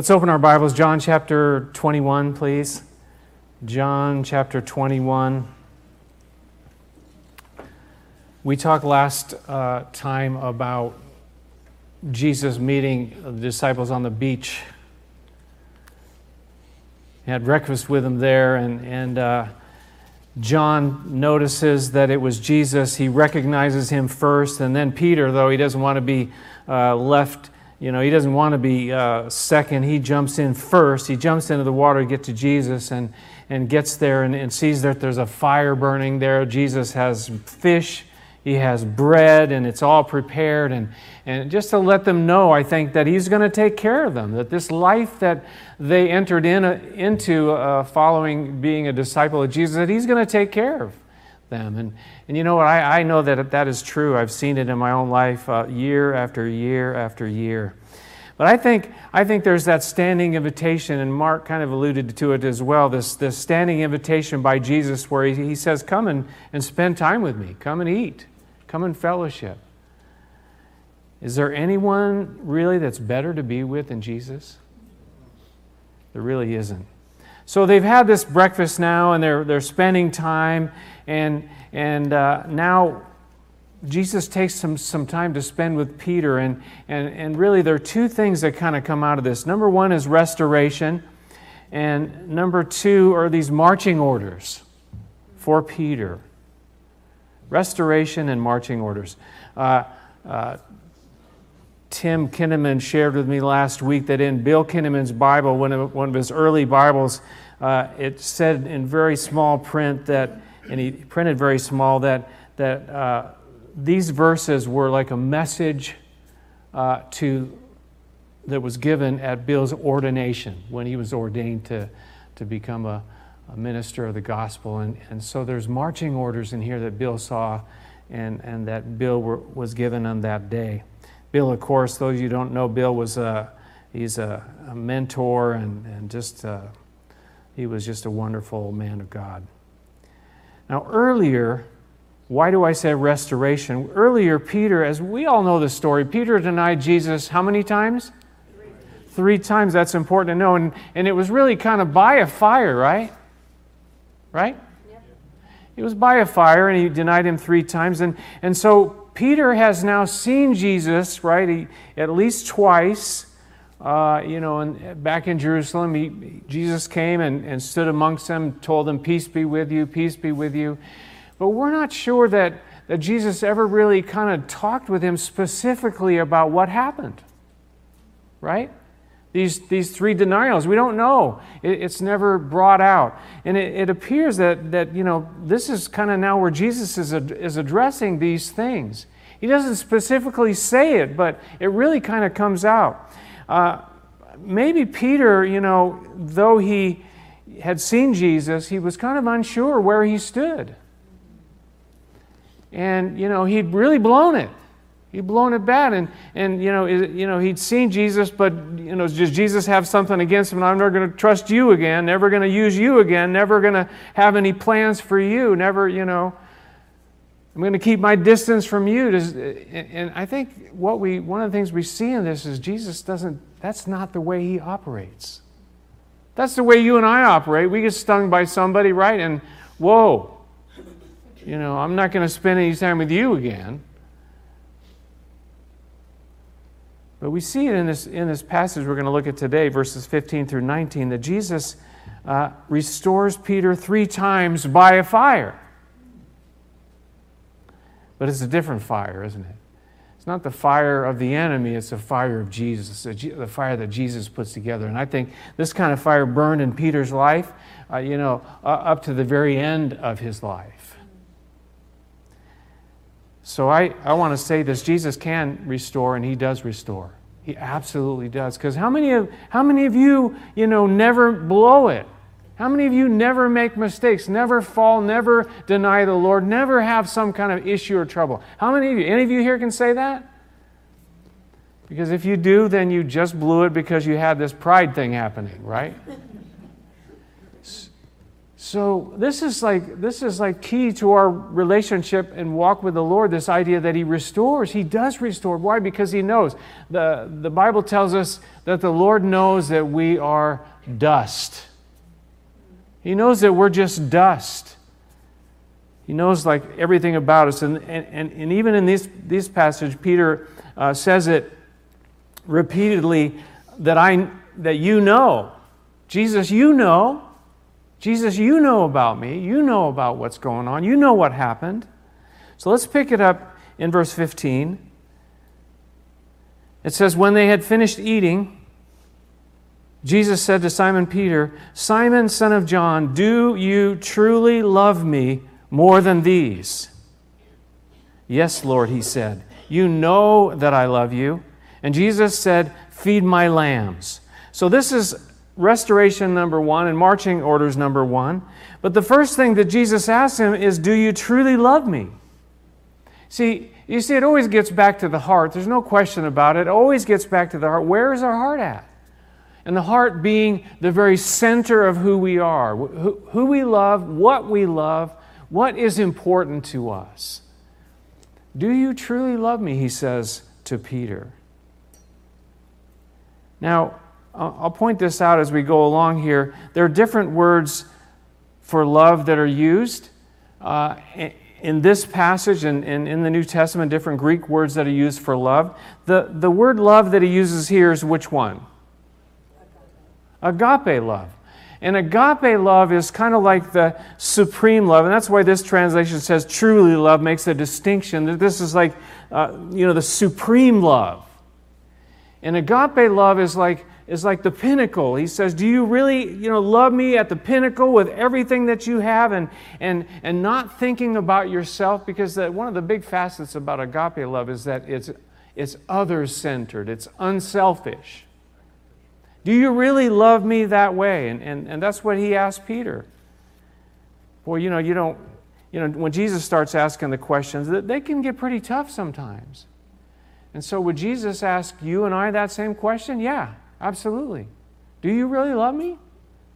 Let's open our Bibles, John chapter 21, please. John chapter 21. We talked last uh, time about Jesus meeting the disciples on the beach. He had breakfast with them there, and, and uh, John notices that it was Jesus. He recognizes him first, and then Peter, though he doesn't want to be uh, left, you know, he doesn't want to be uh, second. He jumps in first. He jumps into the water to get to Jesus and, and gets there and, and sees that there's a fire burning there. Jesus has fish he has bread and it's all prepared and, and just to let them know i think that he's going to take care of them that this life that they entered in, uh, into uh, following being a disciple of jesus that he's going to take care of them and, and you know what I, I know that that is true i've seen it in my own life uh, year after year after year but I think, I think there's that standing invitation, and Mark kind of alluded to it as well this, this standing invitation by Jesus where he, he says, Come and, and spend time with me, come and eat. Come and fellowship. Is there anyone really that's better to be with than Jesus? There really isn't. So they've had this breakfast now and they're, they're spending time, and, and uh, now Jesus takes some, some time to spend with Peter. And, and, and really, there are two things that kind of come out of this. Number one is restoration, and number two are these marching orders for Peter restoration and marching orders. Uh, uh, Tim Kinnaman shared with me last week that in Bill Kinnaman's Bible, one of, one of his early Bibles, uh, it said in very small print that, and he printed very small, that, that uh, these verses were like a message uh, to, that was given at Bill's ordination when he was ordained to, to become a, a minister of the gospel. And, and so there's marching orders in here that Bill saw and, and that Bill were, was given on that day. Bill, of course, those of you don't know, Bill was a, he's a, a mentor and, and just, uh, he was just a wonderful man of God. Now, earlier, why do I say restoration? Earlier, Peter, as we all know the story, Peter denied Jesus how many times? Three, Three times. That's important to know. And, and it was really kind of by a fire, right? right? He was by a fire and he denied him three times. And, and so Peter has now seen Jesus, right, he, at least twice. Uh, you know, and back in Jerusalem, he, Jesus came and, and stood amongst them, told them, Peace be with you, peace be with you. But we're not sure that, that Jesus ever really kind of talked with him specifically about what happened, right? These, these three denials, we don't know. It, it's never brought out. And it, it, appears that, that, you know, this is kind of now where Jesus is, ad, is addressing these things. He doesn't specifically say it, but it really kind of comes out. Uh, maybe Peter, you know, though he had seen Jesus, he was kind of unsure where he stood. And, you know, he'd really blown it. He'd blown it bad, and, and you know, you know, he'd seen Jesus, but you know, does Jesus have something against him? I'm never going to trust you again. Never going to use you again. Never going to have any plans for you. Never, you know, I'm going to keep my distance from you. Does, and I think what we, one of the things we see in this is Jesus doesn't. That's not the way he operates. That's the way you and I operate. We get stung by somebody, right? And whoa, you know, I'm not going to spend any time with you again. But we see it in this, in this passage we're going to look at today, verses 15 through 19, that Jesus uh, restores Peter three times by a fire. But it's a different fire, isn't it? It's not the fire of the enemy, it's the fire of Jesus, the fire that Jesus puts together. And I think this kind of fire burned in Peter's life, uh, you know, uh, up to the very end of his life. So I, I want to say this Jesus can restore, and He does restore. He absolutely does. Because how many of how many of you, you know, never blow it? How many of you never make mistakes, never fall, never deny the Lord, never have some kind of issue or trouble? How many of you? Any of you here can say that? Because if you do, then you just blew it because you had this pride thing happening, right? So this is like this is like key to our relationship and walk with the Lord. This idea that He restores, He does restore. Why? Because He knows. the The Bible tells us that the Lord knows that we are dust. He knows that we're just dust. He knows like everything about us, and and and, and even in this this passage, Peter uh, says it repeatedly that I that you know, Jesus, you know. Jesus, you know about me. You know about what's going on. You know what happened. So let's pick it up in verse 15. It says, When they had finished eating, Jesus said to Simon Peter, Simon, son of John, do you truly love me more than these? Yes, Lord, he said. You know that I love you. And Jesus said, Feed my lambs. So this is restoration number one and marching orders number one. But the first thing that Jesus asks him is, Do you truly love me? See, you see, it always gets back to the heart. There's no question about it. It always gets back to the heart. Where is our heart at? And the heart being the very center of who we are, who, who we love, what we love, what is important to us. Do you truly love me? He says to Peter. Now, I'll point this out as we go along here. There are different words for love that are used uh, in this passage and, in the New Testament, different Greek words that are used for love. The, the word love that he uses here is which one? Agape love. And agape love is kind of like the supreme love. And that's why this translation says truly love makes a distinction that this is like, uh, you know, the supreme love. And agape love is like is like the pinnacle. He says, Do you really, you know, love me at the pinnacle with everything that you have and, and, and not thinking about yourself? Because the, one of the big facets about agape love is that it's, it's others centered, it's unselfish. Do you really love me that way? And, and, and that's what he asked Peter. Boy, you know, you don't, you know, when Jesus starts asking the questions, they can get pretty tough sometimes. And so, would Jesus ask you and I that same question? Yeah. Absolutely. Do you really love me?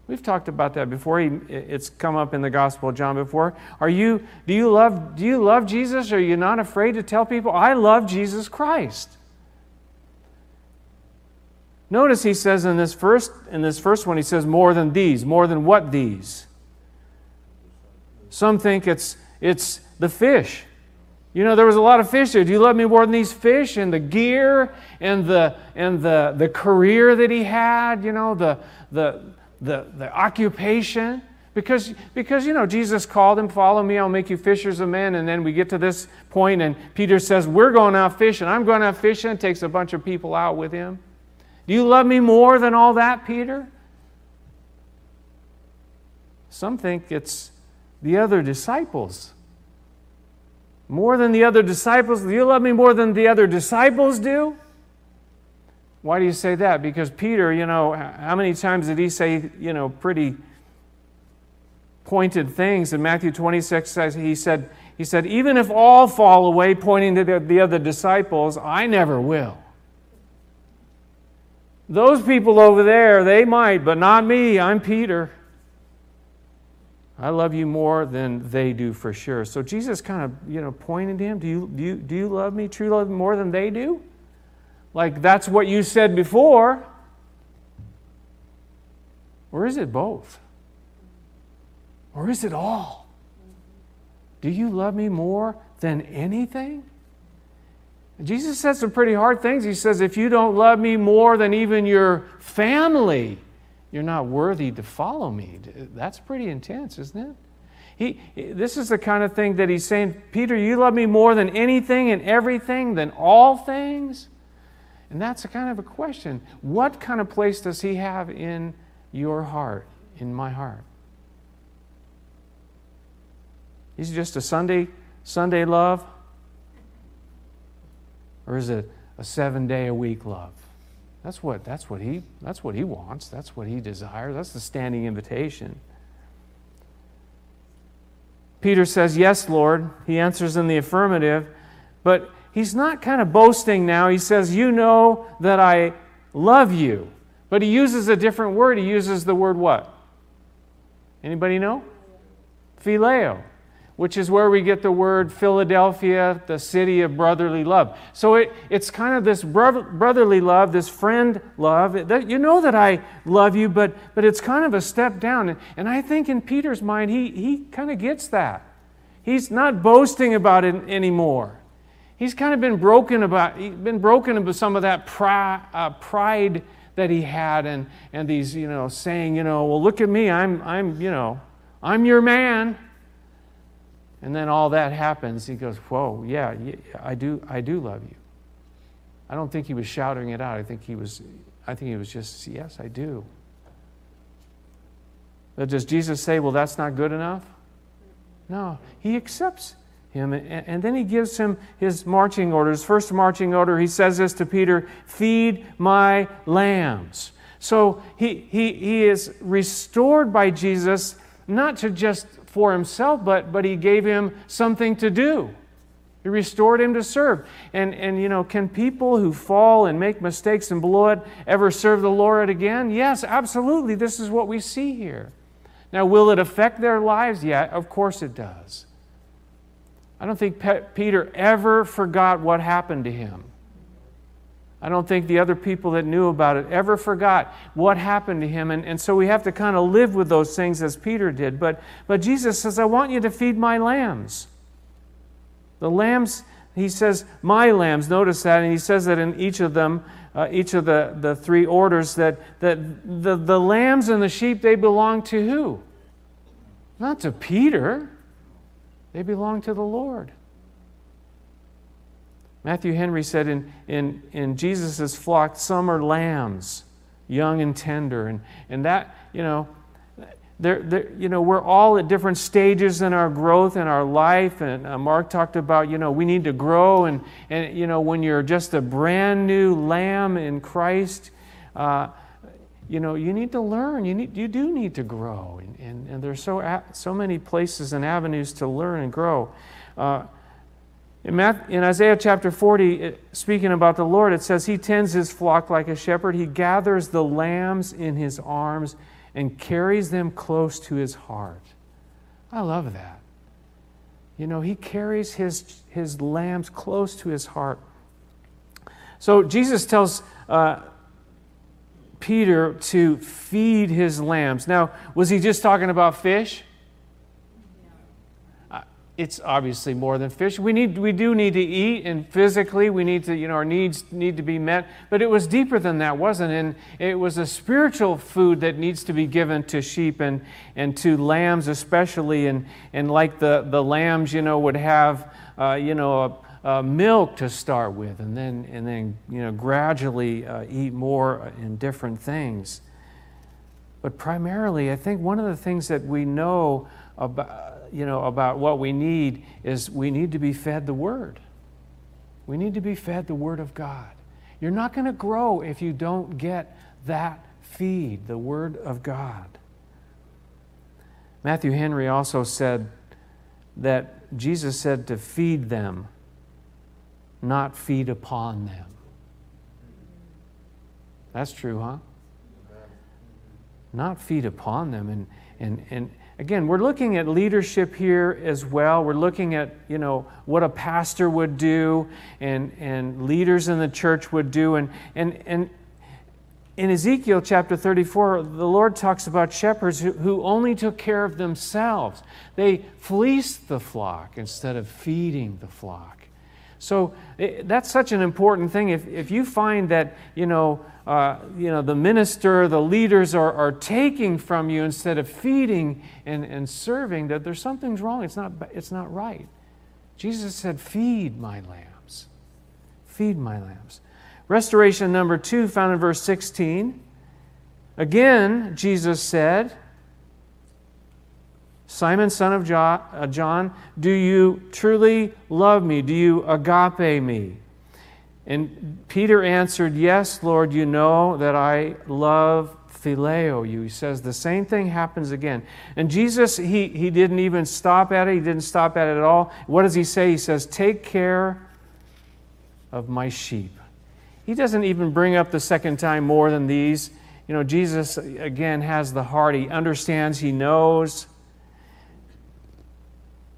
We've talked about that before. It's come up in the Gospel of John before. Are you, do, you love, do you love Jesus? Are you not afraid to tell people, I love Jesus Christ? Notice he says in this first, in this first one, he says, more than these. More than what these? Some think it's, it's the fish. You know, there was a lot of fish there. Do you love me more than these fish and the gear and the and the, the career that he had, you know, the the the, the occupation? Because because you know, Jesus called him, follow me, I'll make you fishers of men. And then we get to this point, and Peter says, We're going out fishing. I'm going out fishing, takes a bunch of people out with him. Do you love me more than all that, Peter? Some think it's the other disciples more than the other disciples? Do you love me more than the other disciples do? Why do you say that? Because Peter, you know, how many times did he say, you know, pretty pointed things? In Matthew 26 says he said, he said, even if all fall away, pointing to the, the other disciples, I never will. Those people over there, they might, but not me. I'm Peter. I love you more than they do for sure. So Jesus kind of, you know, pointed him, do you, do you, do you love me, true love more than they do? Like that's what you said before. Or is it both? Or is it all? Do you love me more than anything? Jesus said some pretty hard things. He says, if you don't love me more than even your family, you're not worthy to follow me. That's pretty intense, isn't it? He, this is the kind of thing that he's saying, Peter, you love me more than anything and everything, than all things? And that's a kind of a question. What kind of place does he have in your heart, in my heart? Is it just a Sunday, Sunday love? Or is it a seven day a week love? That's what, that's what, he, that's what he wants. That's what he desires. That's the standing invitation. Peter says, Yes, Lord. He answers in the affirmative, but he's not kind of boasting now. He says, You know that I love you. But he uses a different word. He uses the word what? Anybody know? phileo, which is where we get the word Philadelphia, the city of brotherly love. So it, it's kind of this brotherly love, this friend love. You know that I love you, but, but it's kind of a step down. And I think in Peter's mind, he, he kind of gets that. He's not boasting about it anymore. He's kind of been broken about, been broken about some of that pride, uh, pride that he had and, and these, you know, saying, you know, well, look at me, I'm, I'm, you know, I'm your man. And then all that happens. He goes, whoa, yeah, I do, I do love you. I don't think he was shouting it out. I think he was, I think he was just, yes, I do. But does Jesus say, well, that's not good enough? No, he accepts him. And then he gives him his marching orders. First marching order, he says this to Peter feed my lambs. So he, he, he is restored by Jesus, not to just for himself, but, but he gave him something to do. He restored him to serve. And, and, you know, can people who fall and make mistakes and blow it ever serve the Lord again? Yes, absolutely. This is what we see here. Now, will it affect their lives? Yeah, of course it does. I don't think Peter ever forgot what happened to him. I don't think the other people that knew about it ever forgot what happened to him. And, and so we have to kind of live with those things as Peter did. But, but Jesus says, I want you to feed my lambs. The lambs, he says, my lambs. Notice that. And he says that in each of them, uh, each of the, the three orders that, that the, the lambs and the sheep, they belong to who? Not to Peter, they belong to the Lord. Matthew Henry said in, in, in Jesus' flock, some are lambs, young and tender. And, and that, you know, they're, they're, you know, we're all at different stages in our growth in our life. And uh, Mark talked about, you know, we need to grow. And, and, you know, when you're just a brand new lamb in Christ, uh, you know, you need to learn. You, need, you do need to grow. And, and, and there's so, so many places and avenues to learn and grow. Uh, in, Matthew, in Isaiah chapter 40, it, speaking about the Lord, it says, He tends His flock like a shepherd. He gathers the lambs in His arms and carries them close to his heart. I love that. You know, he carries his, his lambs close to his heart. So Jesus tells uh, Peter to feed his lambs. Now, was he just talking about fish? It's obviously more than fish. We need we do need to eat and physically we need to, you know, our needs need to be met. But it was deeper than that, wasn't it? And it was a spiritual food that needs to be given to sheep and, and to lambs especially. And, and like the, the lambs, you know, would have uh, you know, a, a milk to start with and then and then you know gradually uh, eat more in different things. But primarily, I think one of the things that we know about you know, about what we need is we need to be fed the Word. We need to be fed the Word of God. You're not going to grow if you don't get that feed, the Word of God. Matthew Henry also said that Jesus said to feed them, not feed upon them. That's true, huh? Not feed upon them. And, and, and again, we're looking at leadership here as well. We're looking at, you know, what a pastor would do and, and leaders in the church would do. And, and, and in Ezekiel chapter 34, the Lord talks about shepherds who, who only took care of themselves. They fleeced the flock instead of feeding the flock. So it, eh, that's such an important thing. If, if you find that, you know, uh, you know, the minister, the leaders are, are taking from you instead of feeding and, and serving, that there's something's wrong. It's not, it's not right. Jesus said, Feed my lambs. Feed my lambs. Restoration number two, found in verse 16. Again, Jesus said, Simon, son of uh, John, do you truly love me? Do you agape me? And Peter answered, Yes, Lord, you know that I love phileo you. He says the same thing happens again. And Jesus, he, he didn't even stop at it. He didn't stop at it at all. What does he say? He says, Take care of my sheep. He doesn't even bring up the second time more than these. You know, Jesus, again, has the heart. He understands, he knows.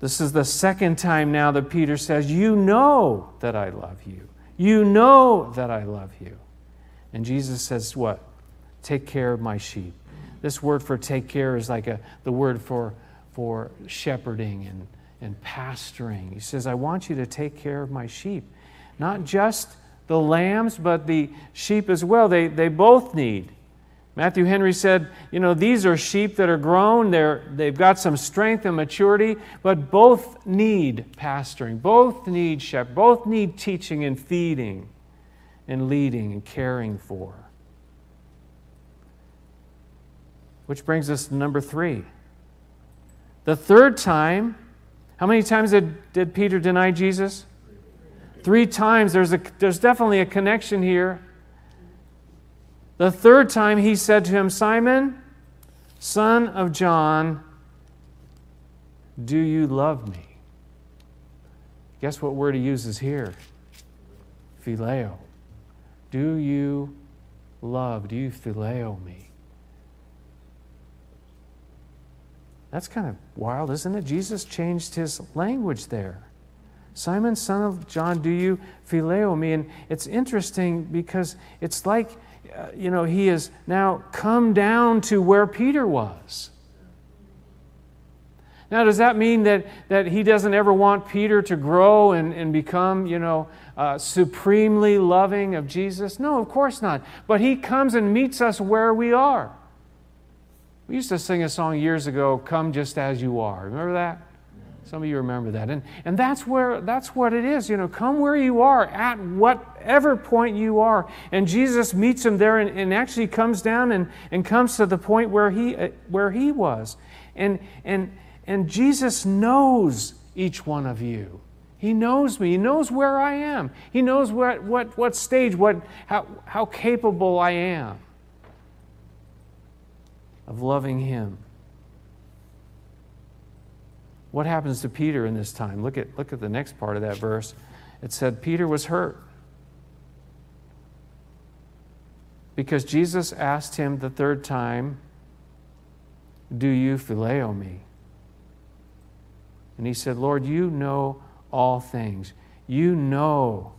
This is the second time now that Peter says, You know that I love you. You know that I love you. And Jesus says, What? Take care of my sheep. This word for take care is like a, the word for, for shepherding and, and pasturing. He says, I want you to take care of my sheep. Not just the lambs, but the sheep as well. They, they both need. Matthew Henry said, You know, these are sheep that are grown, they're, they've got some strength and maturity, but both need pasturing, both need shepherd, both need teaching and feeding and leading and caring for. Which brings us to number three. The third time, how many times did, did Peter deny Jesus? Three times. There's, a, there's definitely a connection here. The third time he said to him, Simon, son of John, do you love me? Guess what word he uses here? Phileo. Do you love? Do you phileo me? That's kind of wild, isn't it? Jesus changed his language there. Simon, son of John, do you phileo me? And it's interesting because it's like uh, you know, he has now come down to where Peter was. Now, does that mean that, that he doesn't ever want Peter to grow and, and become, you know, uh, supremely loving of Jesus? No, of course not. But he comes and meets us where we are. We used to sing a song years ago, Come Just As You Are. Remember that? Some of you remember that. And, and that's, where, that's what it is. You know, come where you are, at whatever point you are. And Jesus meets him there and, and actually comes down and, and comes to the point where he, uh, where he was. And, and, and Jesus knows each one of you. He knows me. He knows where I am. He knows what, what, what stage, what, how, how capable I am of loving Him. What happens to Peter in this time? Look at, look at the next part of that verse. It said, Peter was hurt. Because Jesus asked him the third time, Do you phileo me? And he said, Lord, you know all things. You know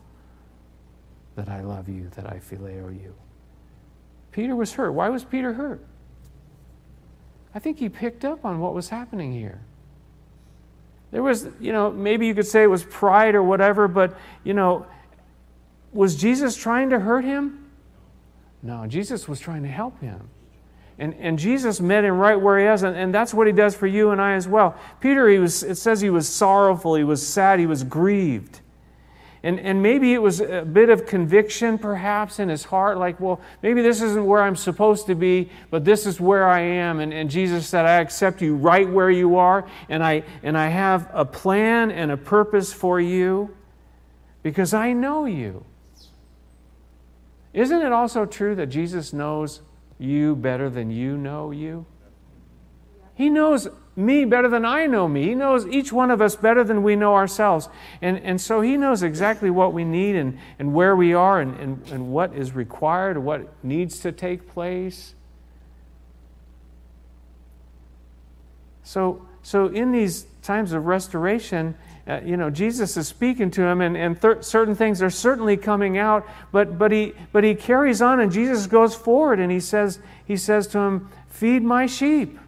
that I love you, that I phileo you. Peter was hurt. Why was Peter hurt? I think he picked up on what was happening here. There was, you know, maybe you could say it was pride or whatever, but, you know, was Jesus trying to hurt him? No, Jesus was trying to help him. And, and Jesus met him right where he is, and, and that's what he does for you and I as well. Peter, he was, it says he was sorrowful, he was sad, he was grieved. And, and maybe it was a bit of conviction, perhaps, in his heart, like, well, maybe this isn't where I'm supposed to be, but this is where I am. And, and Jesus said, I accept you right where you are, and I, and I have a plan and a purpose for you because I know you. Isn't it also true that Jesus knows you better than you know you? He knows me better than I know me. He knows each one of us better than we know ourselves. And, and so He knows exactly what we need and, and where we are and, and, and what is required, what needs to take place. So, so in these times of restoration, uh, you know, Jesus is speaking to him, and, and th- certain things are certainly coming out, but, but, he, but he carries on, and Jesus goes forward, and he says, he says to him, Feed my sheep.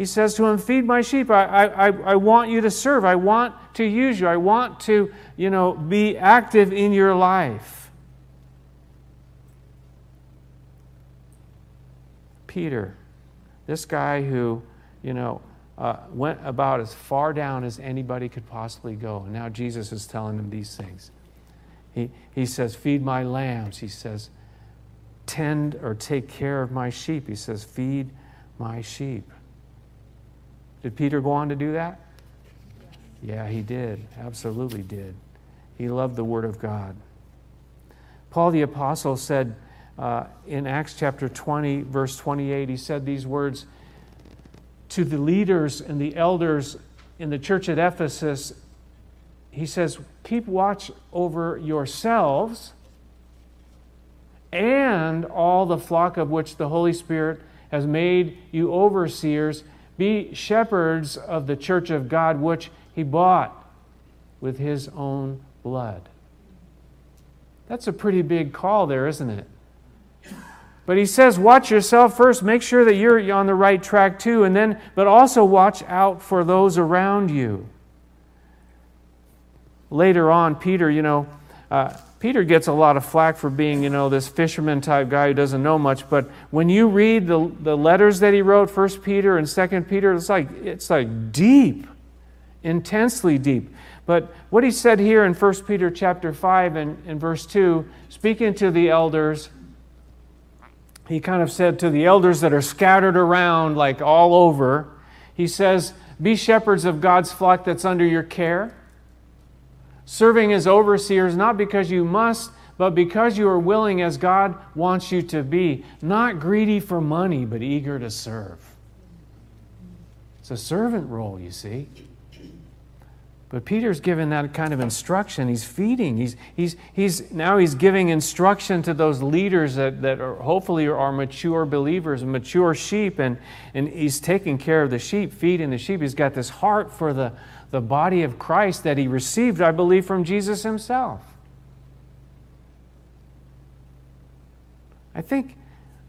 He says to him, Feed my sheep. I, I, I want you to serve. I want to use you. I want to, you know, be active in your life. Peter, this guy who, you know, uh, went about as far down as anybody could possibly go. And now Jesus is telling him these things. He, he says, Feed my lambs. He says, Tend or take care of my sheep. He says, Feed my sheep. Did Peter go on to do that? Yeah, he did. Absolutely did. He loved the Word of God. Paul the Apostle said uh, in Acts chapter 20, verse 28, he said these words to the leaders and the elders in the church at Ephesus. He says, Keep watch over yourselves and all the flock of which the Holy Spirit has made you overseers Be shepherds of the church of God, which he bought with his own blood. That's a pretty big call there, isn't it? But he says, watch yourself first. Make sure that you're on the right track too, and then, but also watch out for those around you. Later on, Peter, you know, uh, Peter gets a lot of flack for being, you know, this fisherman type guy who doesn't know much. But when you read the, the letters that he wrote, First Peter and Second Peter, it's like it's like deep, intensely deep. But what he said here in 1 Peter chapter 5 and, and verse 2, speaking to the elders, he kind of said to the elders that are scattered around, like all over, he says, Be shepherds of God's flock that's under your care, serving as overseers, not because you must, but because you are willing as God wants you to be, not greedy for money, but eager to serve. It's a servant role, you see. But Peter's given that kind of instruction. He's feeding. He's, he's, he's, now he's giving instruction to those leaders that, that are hopefully are mature believers, mature sheep, and, and he's taking care of the sheep, feeding the sheep. He's got this heart for the, the body of Christ that he received, I believe, from Jesus himself. I think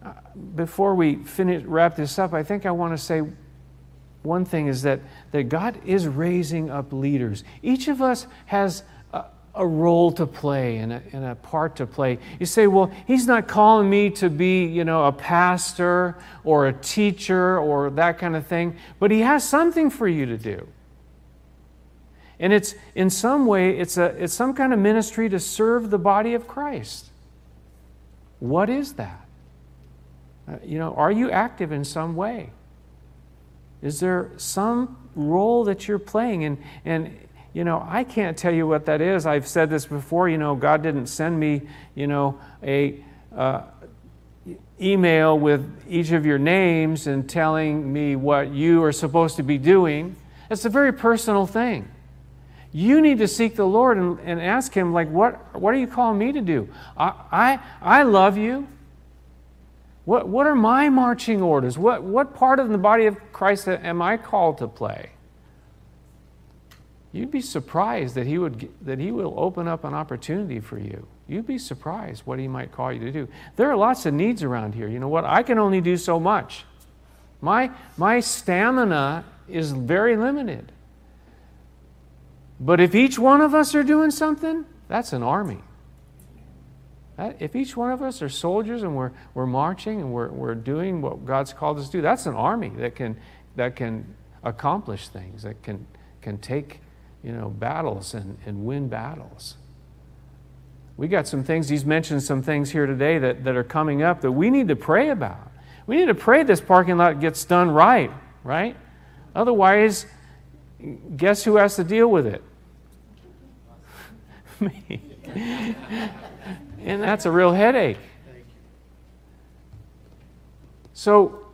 uh, before we finish, wrap this up, I think I want to say one thing is that, that God is raising up leaders. Each of us has a, a role to play and a, and a, part to play. You say, well, He's not calling me to be, you know, a pastor or a teacher or that kind of thing, but He has something for you to do. And it's in some way, it's, a, it's some kind of ministry to serve the body of Christ. What is that? Uh, you know, are you active in some way? Is there some role that you're playing? And, and you know, I can't tell you what that is. I've said this before. You know, God didn't send me, you know, a uh, email with each of your names and telling me what you are supposed to be doing. It's a very personal thing. You need to seek the Lord and, and ask Him, like, what, what are you calling me to do? I, I, I love you. What, what are my marching orders? What, what part of the body of Christ am I called to play? You'd be surprised that he, would, that he will open up an opportunity for you. You'd be surprised what he might call you to do. There are lots of needs around here. You know what? I can only do so much. My, my stamina is very limited. But if each one of us are doing something, that's an army. If each one of us are soldiers and we're, we're marching and we're, we're doing what God's called us to do, that's an army that can, that can accomplish things, that can, can take you know, battles and, and win battles. We got some things, he's mentioned some things here today that, that are coming up that we need to pray about. We need to pray this parking lot gets done right, right? Otherwise, guess who has to deal with it? Me. And that's a real headache. So,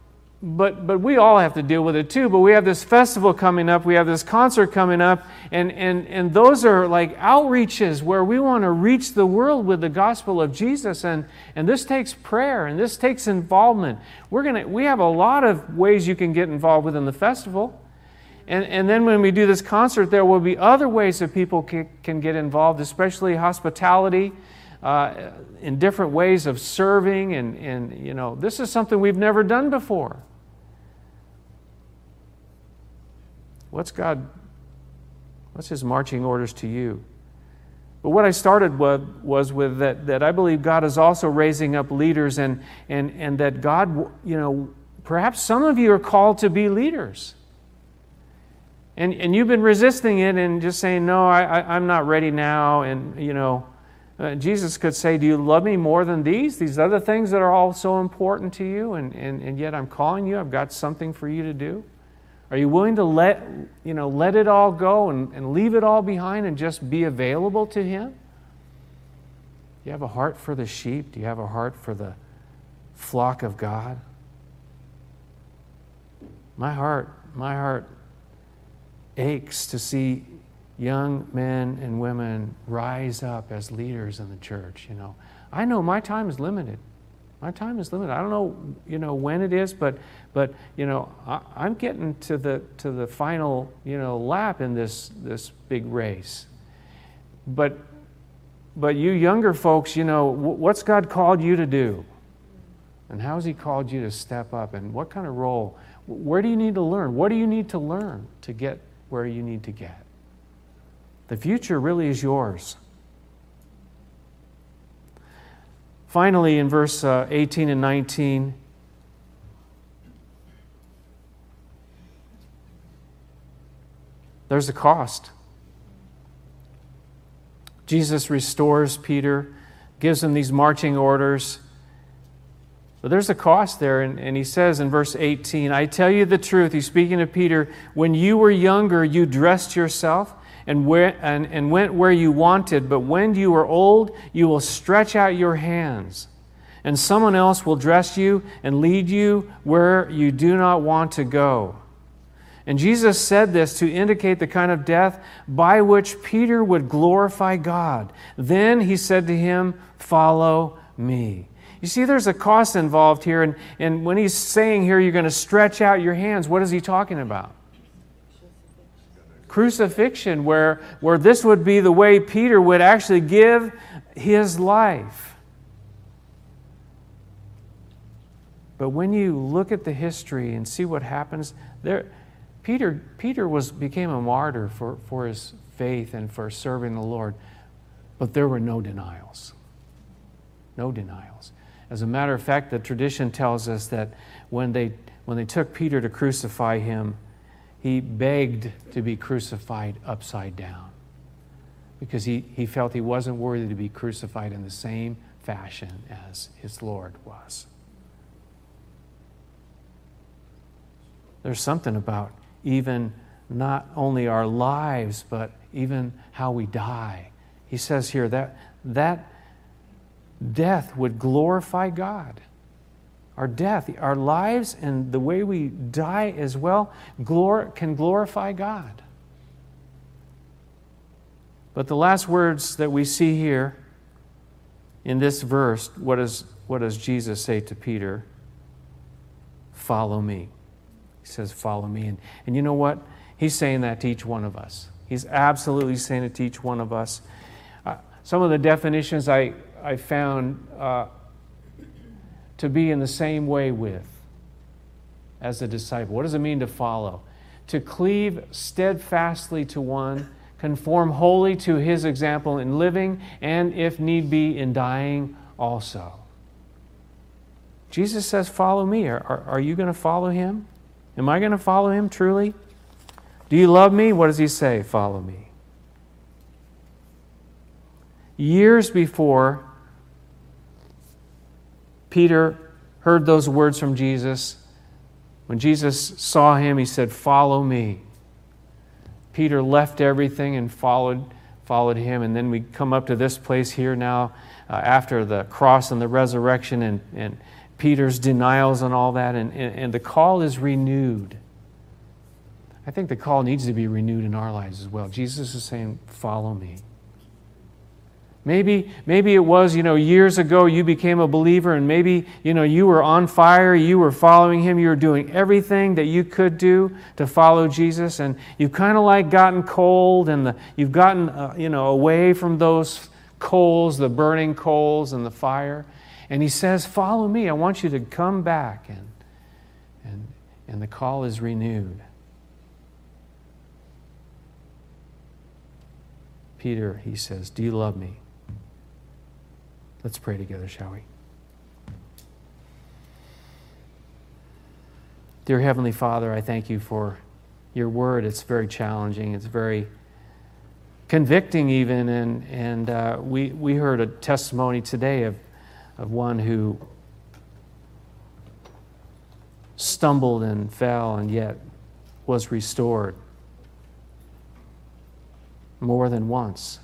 but, but we all have to deal with it too. But we have this festival coming up, we have this concert coming up, and, and, and those are like outreaches where we want to reach the world with the gospel of Jesus. And, and this takes prayer and this takes involvement. We're gonna, we have a lot of ways you can get involved within the festival. And, and then when we do this concert, there will be other ways that people can, can get involved, especially hospitality uh, in different ways of serving, and, and you know, this is something we've never done before. What's God, what's His marching orders to you? But what I started with was with that, that I believe God is also raising up leaders, and, and, and that God, you know, perhaps some of you are called to be leaders. And, and you've been resisting it and just saying, no, I, I, I'm not ready now, and, you know, uh, Jesus could say, Do you love me more than these? These other things that are all so important to you, and, and, and yet I'm calling you, I've got something for you to do? Are you willing to let, you know, let it all go and, and leave it all behind and just be available to Him? Do you have a heart for the sheep? Do you have a heart for the flock of God? My heart, my heart aches to see young men and women rise up as leaders in the church. You know, I know my time is limited. My time is limited. I don't know, you know, when it is, but, but you know, I, I'm getting to the, to the final, you know, lap in this, this big race. But, but you younger folks, you know, what's God called you to do? And how has He called you to step up? And what kind of role? Where do you need to learn? What do you need to learn to get where you need to get? The future really is yours. Finally, in verse uh, 18 and 19, there's a cost. Jesus restores Peter, gives him these marching orders. But there's a cost there, and, and, he says in verse 18, I tell you the truth, he's speaking to Peter, when you were younger, you dressed yourself and, where, and, and went where you wanted, but when you are old, you will stretch out your hands, and someone else will dress you and lead you where you do not want to go. And Jesus said this to indicate the kind of death by which Peter would glorify God. Then he said to him, Follow me. You see, there's a cost involved here. And, and when he's saying here, you're going to stretch out your hands, what is he talking about? crucifixion, where, where this would be the way Peter would actually give his life. But when you look at the history and see what happens, there, Peter, Peter was, became a martyr for, for his faith and for serving the Lord, but there were no denials. No denials. As a matter of fact, the tradition tells us that when they, when they took Peter to crucify him, he begged to be crucified upside down because he, he felt he wasn't worthy to be crucified in the same fashion as his Lord was. There's something about even not only our lives, but even how we die. He says here that that death would glorify God our death, our lives, and the way we die as well glor- can glorify God. But the last words that we see here in this verse, what, is, what does Jesus say to Peter? Follow me. He says, Follow me. And, and you know what? He's saying that to each one of us. He's absolutely saying it to each one of us. Uh, some of the definitions I, I found uh, to be in the same way with as a disciple. What does it mean to follow? To cleave steadfastly to one, conform wholly to his example in living, and if need be, in dying also. Jesus says, Follow me. Are, are, are you going to follow him? Am I going to follow him truly? Do you love me? What does he say? Follow me. Years before Peter heard those words from Jesus. When Jesus saw him, he said, Follow me. Peter left everything and followed, followed him. And then we come up to this place here now uh, after the cross and the resurrection and, and Peter's denials and all that. And, and, and the call is renewed. I think the call needs to be renewed in our lives as well. Jesus is saying, Follow me. Maybe, maybe it was, you know, years ago you became a believer and maybe, you know, you were on fire, you were following him, you were doing everything that you could do to follow Jesus and you've kind of like gotten cold and the, you've gotten, uh, you know, away from those coals, the burning coals and the fire. And he says, follow me. I want you to come back. And, and, and the call is renewed. Peter, he says, do you love me? Let's pray together, shall we? Dear Heavenly Father, I thank you for your word. It's very challenging, it's very convicting, even. And, and uh, we, we heard a testimony today of, of one who stumbled and fell and yet was restored more than once.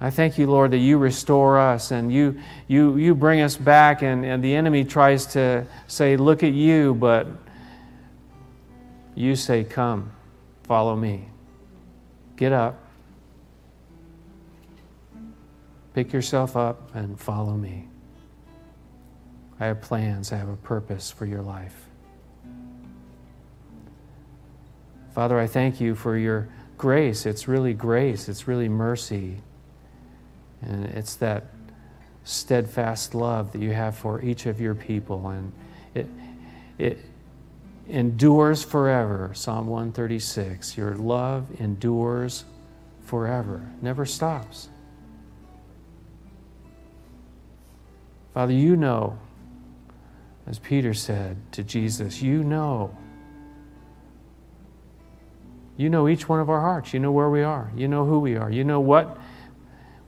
I thank you, Lord, that you restore us and you, you, you bring us back, and, and the enemy tries to say, Look at you, but you say, Come, follow me. Get up, pick yourself up, and follow me. I have plans, I have a purpose for your life. Father, I thank you for your grace. It's really grace, it's really mercy. And it's that steadfast love that you have for each of your people. And it, it endures forever. Psalm 136. Your love endures forever, never stops. Father, you know, as Peter said to Jesus, you know. You know each one of our hearts. You know where we are. You know who we are. You know what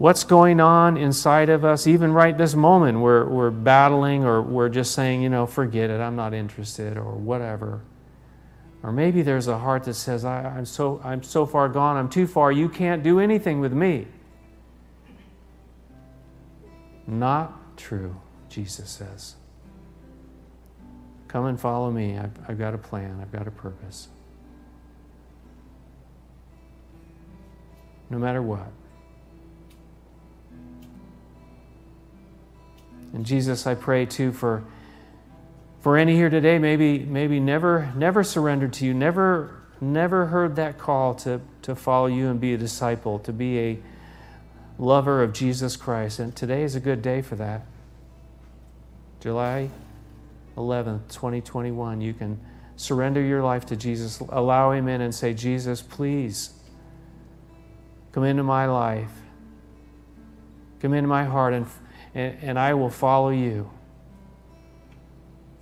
what's going on inside of us, even right this moment, we're, we're battling or we're just saying, you know, forget it, I'm not interested, or whatever. Or maybe there's a heart that says, I, am so, I'm so far gone, I'm too far, you can't do anything with me. Not true, Jesus says. Come and follow me. I've, I've got a plan, I've got a purpose. No matter what. And Jesus, I pray too for, for any here today, maybe, maybe never, never surrendered to you, never, never heard that call to, to follow you and be a disciple, to be a lover of Jesus Christ. And today is a good day for that. July 11th, 2021, you can surrender your life to Jesus. Allow Him in and say, Jesus, please come into my life, come into my heart, and and, and I will follow you.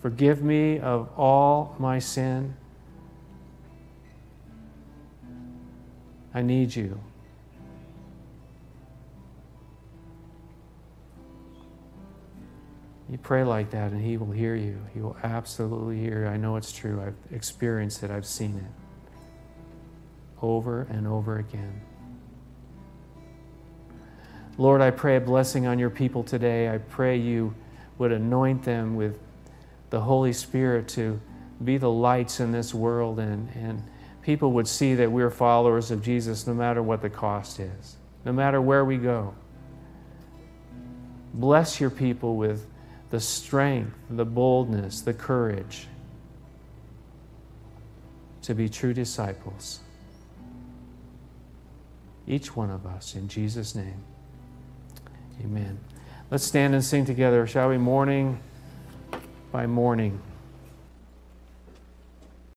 Forgive me of all my sin. I need you. You pray like that, and He will hear you. He will absolutely hear you. I know it's true. I've experienced it, I've seen it over and over again. Lord, I pray a blessing on your people today. I pray you would anoint them with the Holy Spirit to be the lights in this world and, and people would see that we're followers of Jesus no matter what the cost is, no matter where we go. Bless your people with the strength, the boldness, the courage to be true disciples. Each one of us, in Jesus' name. Amen. Let's stand and sing together, shall we? Morning by morning.